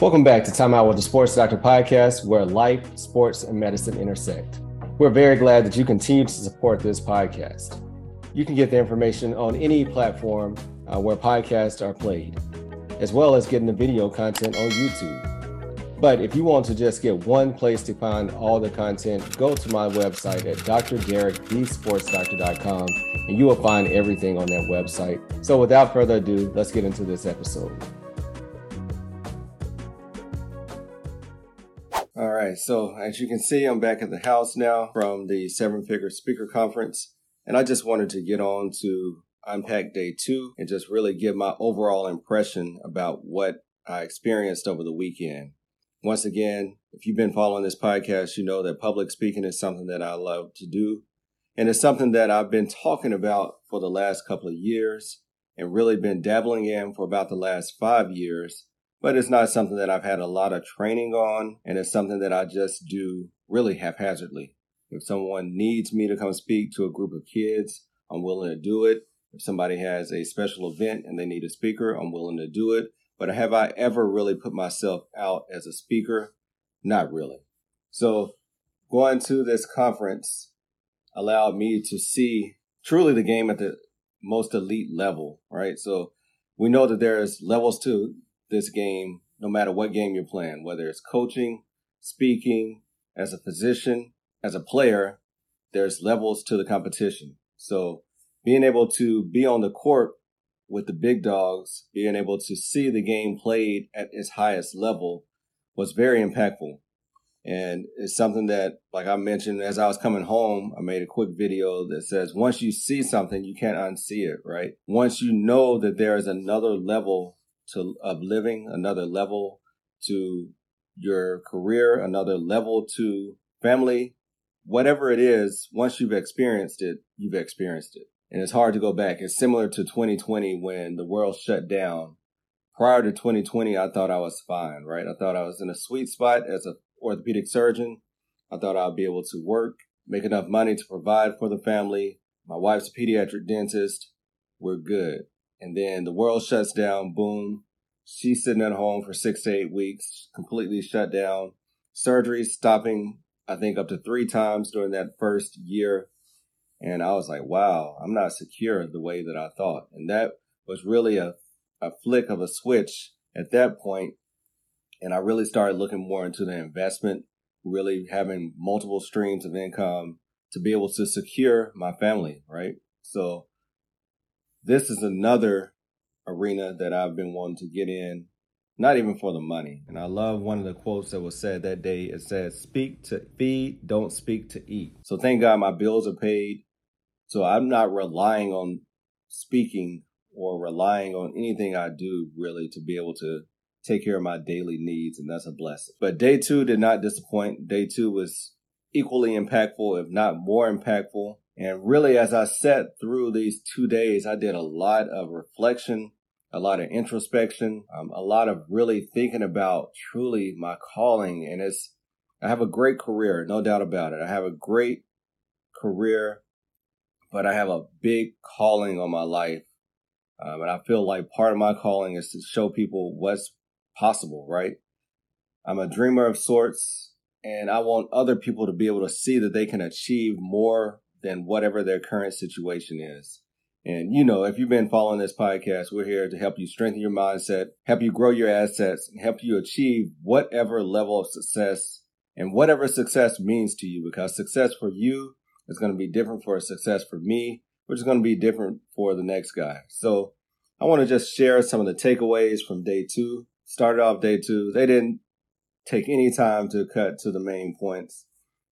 Welcome back to Time Out with the Sports Doctor podcast, where life, sports, and medicine intersect. We're very glad that you continue to support this podcast. You can get the information on any platform uh, where podcasts are played, as well as getting the video content on YouTube. But if you want to just get one place to find all the content, go to my website at drderekthesportsdoctor.com and you will find everything on that website. So without further ado, let's get into this episode. All right, so as you can see, I'm back at the house now from the Seven Figure Speaker Conference, and I just wanted to get on to unpack day two and just really give my overall impression about what I experienced over the weekend. Once again, if you've been following this podcast, you know that public speaking is something that I love to do. And it's something that I've been talking about for the last couple of years and really been dabbling in for about the last five years. But it's not something that I've had a lot of training on. And it's something that I just do really haphazardly. If someone needs me to come speak to a group of kids, I'm willing to do it. If somebody has a special event and they need a speaker, I'm willing to do it. But have I ever really put myself out as a speaker? Not really. So going to this conference allowed me to see truly the game at the most elite level, right? So we know that there's levels to this game, no matter what game you're playing, whether it's coaching, speaking, as a physician, as a player, there's levels to the competition. So being able to be on the court with the big dogs, being able to see the game played at its highest level was very impactful. And it's something that, like I mentioned, as I was coming home, I made a quick video that says, once you see something, you can't unsee it, right? Once you know that there is another level to, of living, another level to your career, another level to family, whatever it is, once you've experienced it, you've experienced it and it's hard to go back. It's similar to 2020 when the world shut down. Prior to 2020, I thought I was fine, right? I thought I was in a sweet spot as an orthopedic surgeon. I thought I'd be able to work, make enough money to provide for the family. My wife's a pediatric dentist. We're good. And then the world shuts down. Boom. She's sitting at home for six to eight weeks, completely shut down. Surgery stopping, I think, up to three times during that first year and I was like, wow, I'm not secure the way that I thought. And that was really a, a flick of a switch at that point. And I really started looking more into the investment, really having multiple streams of income to be able to secure my family, right? So this is another arena that I've been wanting to get in, not even for the money. And I love one of the quotes that was said that day. It says, speak to feed, don't speak to eat. So thank God my bills are paid. So I'm not relying on speaking or relying on anything I do really to be able to take care of my daily needs. And that's a blessing. But day two did not disappoint. Day two was equally impactful, if not more impactful. And really, as I sat through these two days, I did a lot of reflection, a lot of introspection, um, a lot of really thinking about truly my calling. And it's, I have a great career, no doubt about it. I have a great career but I have a big calling on my life. Um, and I feel like part of my calling is to show people what's possible, right? I'm a dreamer of sorts and I want other people to be able to see that they can achieve more than whatever their current situation is. And you know, if you've been following this podcast, we're here to help you strengthen your mindset, help you grow your assets, and help you achieve whatever level of success and whatever success means to you because success for you it's going to be different for a success for me, which is going to be different for the next guy. So I want to just share some of the takeaways from day two. Started off day two. They didn't take any time to cut to the main points.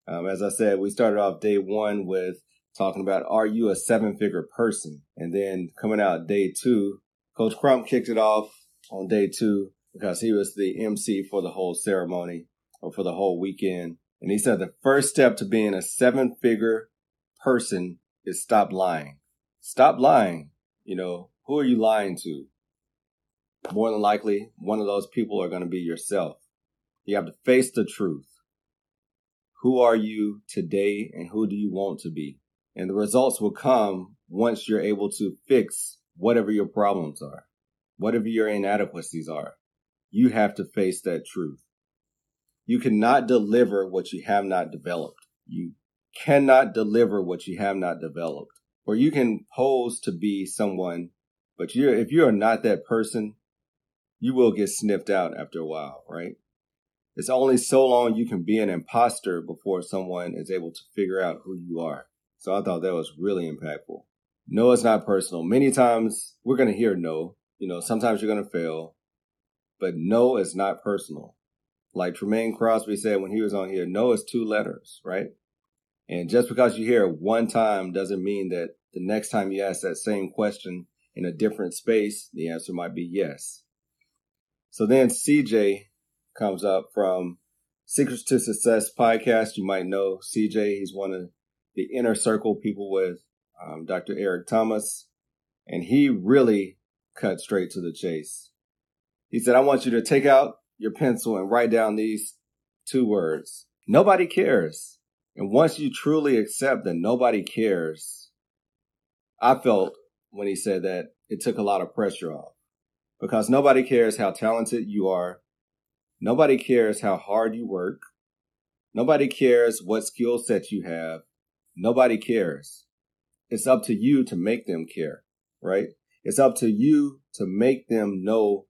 Um, as I said, we started off day one with talking about are you a seven figure person? And then coming out day two, Coach Crump kicked it off on day two because he was the MC for the whole ceremony or for the whole weekend. And he said the first step to being a seven figure person is stop lying. Stop lying. You know, who are you lying to? More than likely, one of those people are going to be yourself. You have to face the truth. Who are you today and who do you want to be? And the results will come once you're able to fix whatever your problems are. whatever your inadequacies are, you have to face that truth. You cannot deliver what you have not developed. You cannot deliver what you have not developed. Or you can pose to be someone, but you're, if you are not that person, you will get sniffed out after a while, right? It's only so long you can be an imposter before someone is able to figure out who you are. So I thought that was really impactful. No, it's not personal. Many times we're going to hear no. You know, sometimes you're going to fail, but no is not personal. Like Tremaine Crosby said when he was on here, no is two letters, right? And just because you hear it one time doesn't mean that the next time you ask that same question in a different space, the answer might be yes. So then CJ comes up from Secrets to Success podcast. You might know CJ. He's one of the inner circle people with um, Dr. Eric Thomas. And he really cut straight to the chase. He said, I want you to take out your pencil and write down these two words. Nobody cares. And once you truly accept that nobody cares, I felt when he said that it took a lot of pressure off because nobody cares how talented you are. Nobody cares how hard you work. Nobody cares what skill set you have. Nobody cares. It's up to you to make them care, right? It's up to you to make them know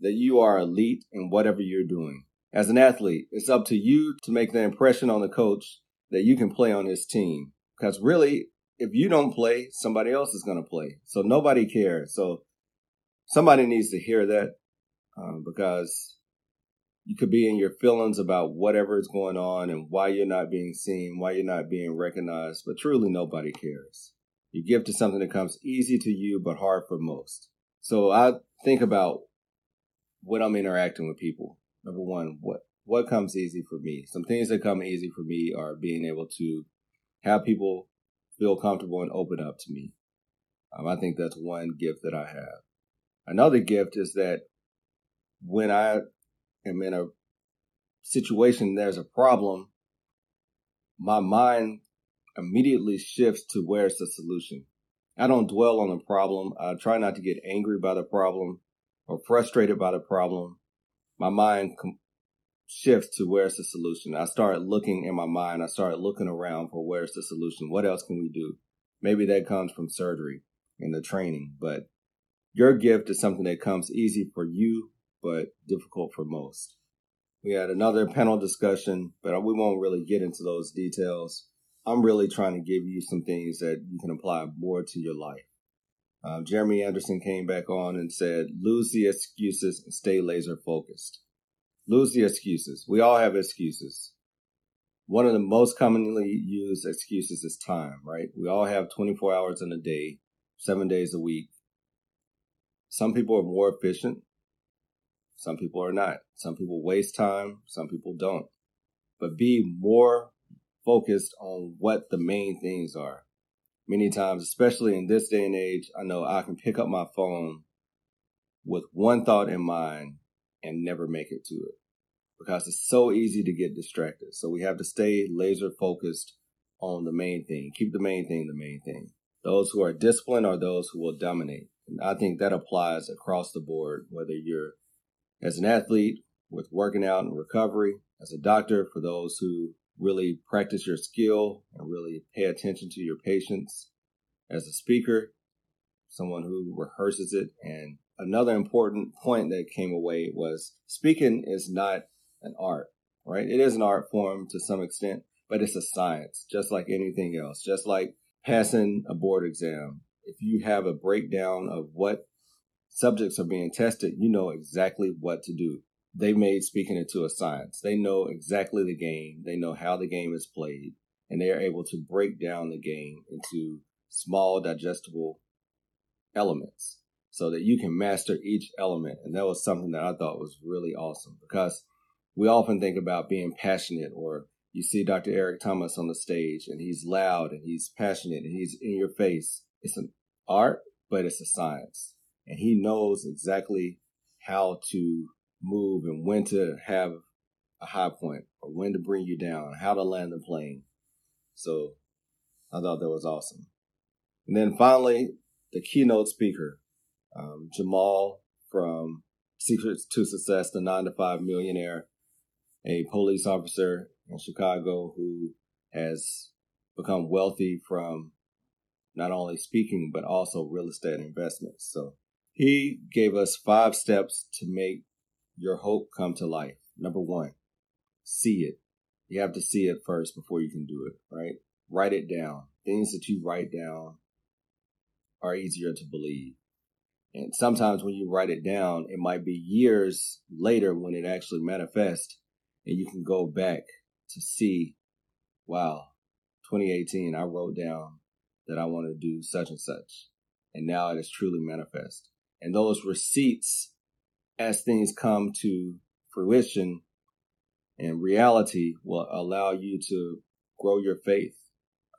that you are elite in whatever you're doing. As an athlete, it's up to you to make the impression on the coach that you can play on his team. Because really, if you don't play, somebody else is going to play. So nobody cares. So somebody needs to hear that um, because you could be in your feelings about whatever is going on and why you're not being seen, why you're not being recognized, but truly nobody cares. You give to something that comes easy to you, but hard for most. So I think about when I'm interacting with people. Number one, what what comes easy for me? Some things that come easy for me are being able to have people feel comfortable and open up to me. Um, I think that's one gift that I have. Another gift is that when I am in a situation, there's a problem, my mind immediately shifts to where's the solution. I don't dwell on the problem. I try not to get angry by the problem or frustrated by the problem. My mind com- shifts to where's the solution. I start looking in my mind. I start looking around for where's the solution. What else can we do? Maybe that comes from surgery and the training, but your gift is something that comes easy for you, but difficult for most. We had another panel discussion, but we won't really get into those details. I'm really trying to give you some things that you can apply more to your life. Um, Jeremy Anderson came back on and said, lose the excuses and stay laser focused. Lose the excuses. We all have excuses. One of the most commonly used excuses is time, right? We all have 24 hours in a day, seven days a week. Some people are more efficient. Some people are not. Some people waste time. Some people don't. But be more focused on what the main things are. Many times, especially in this day and age, I know I can pick up my phone with one thought in mind and never make it to it because it's so easy to get distracted. So we have to stay laser focused on the main thing. Keep the main thing the main thing. Those who are disciplined are those who will dominate. And I think that applies across the board, whether you're as an athlete with working out and recovery, as a doctor for those who really practice your skill and really pay attention to your patients as a speaker, someone who rehearses it. And another important point that came away was speaking is not an art, right? It is an art form to some extent, but it's a science, just like anything else, just like passing a board exam. If you have a breakdown of what subjects are being tested, you know exactly what to do they made speaking into a science. They know exactly the game. They know how the game is played and they are able to break down the game into small digestible elements so that you can master each element. And that was something that I thought was really awesome because we often think about being passionate or you see Dr. Eric Thomas on the stage and he's loud and he's passionate and he's in your face. It's an art, but it's a science. And he knows exactly how to move and when to have a high point or when to bring you down, how to land the plane. So I thought that was awesome. And then finally, the keynote speaker, um, Jamal from Secrets to Success, the nine to five millionaire, a police officer in Chicago who has become wealthy from not only speaking, but also real estate investments. So he gave us five steps to make your hope come to life. Number one, see it. You have to see it first before you can do it, right? Write it down. Things that you write down are easier to believe. And sometimes when you write it down, it might be years later when it actually manifests and you can go back to see, wow, 2018, I wrote down that I want to do such and such. And now it is truly manifest. And those receipts, as things come to fruition and reality, will allow you to grow your faith.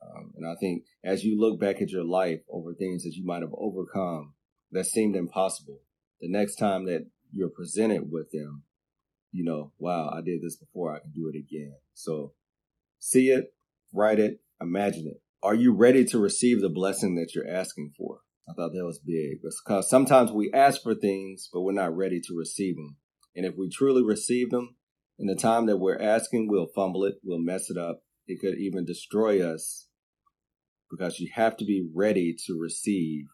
Um, and I think as you look back at your life over things that you might have overcome that seemed impossible, the next time that you're presented with them, you know, wow, I did this before, I can do it again. So see it, write it, imagine it. Are you ready to receive the blessing that you're asking for? I thought that was big because sometimes we ask for things, but we're not ready to receive them. And if we truly receive them in the time that we're asking, we'll fumble it, we'll mess it up. It could even destroy us because you have to be ready to receive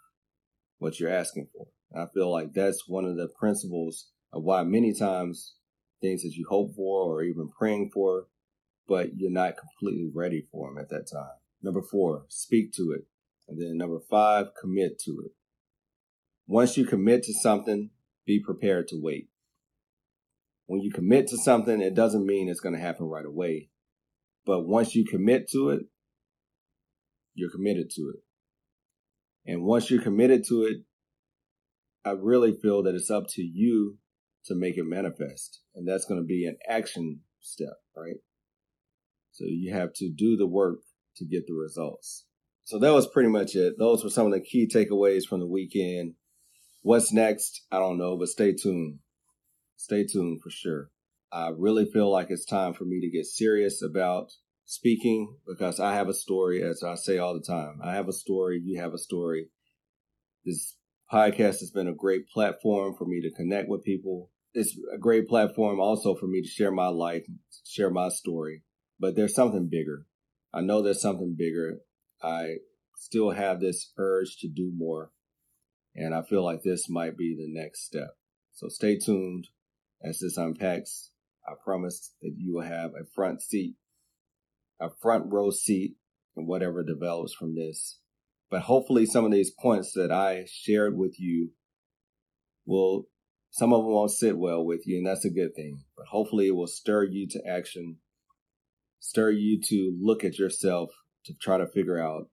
what you're asking for. And I feel like that's one of the principles of why many times things that you hope for or even praying for, but you're not completely ready for them at that time. Number four, speak to it. And then number five, commit to it. Once you commit to something, be prepared to wait. When you commit to something, it doesn't mean it's going to happen right away. But once you commit to it, you're committed to it. And once you're committed to it, I really feel that it's up to you to make it manifest. And that's going to be an action step, right? So you have to do the work to get the results. So that was pretty much it. Those were some of the key takeaways from the weekend. What's next? I don't know, but stay tuned. Stay tuned for sure. I really feel like it's time for me to get serious about speaking because I have a story, as I say all the time. I have a story, you have a story. This podcast has been a great platform for me to connect with people. It's a great platform also for me to share my life, share my story. But there's something bigger. I know there's something bigger. I still have this urge to do more. And I feel like this might be the next step. So stay tuned as this unpacks. I promise that you will have a front seat, a front row seat in whatever develops from this. But hopefully some of these points that I shared with you will, some of them won't sit well with you, and that's a good thing. But hopefully it will stir you to action stir you to look at yourself to try to figure out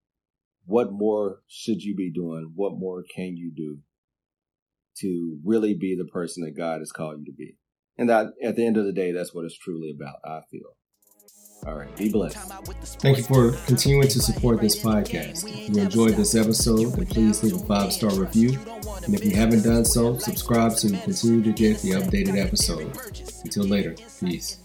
what more should you be doing? What more can you do to really be the person that God has called you to be? And that at the end of the day, that's what it's truly about, I feel. All right, be blessed. Thank you for continuing to support this podcast. If you enjoyed this episode, then please leave a five star review. And if you haven't done so, subscribe so you continue to get the updated episode. Until later, peace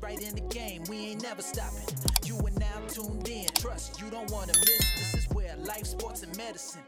right in the game, we ain't never stopping. You are now tuned in. Trust you don't wanna miss. This is where life, sports, and medicine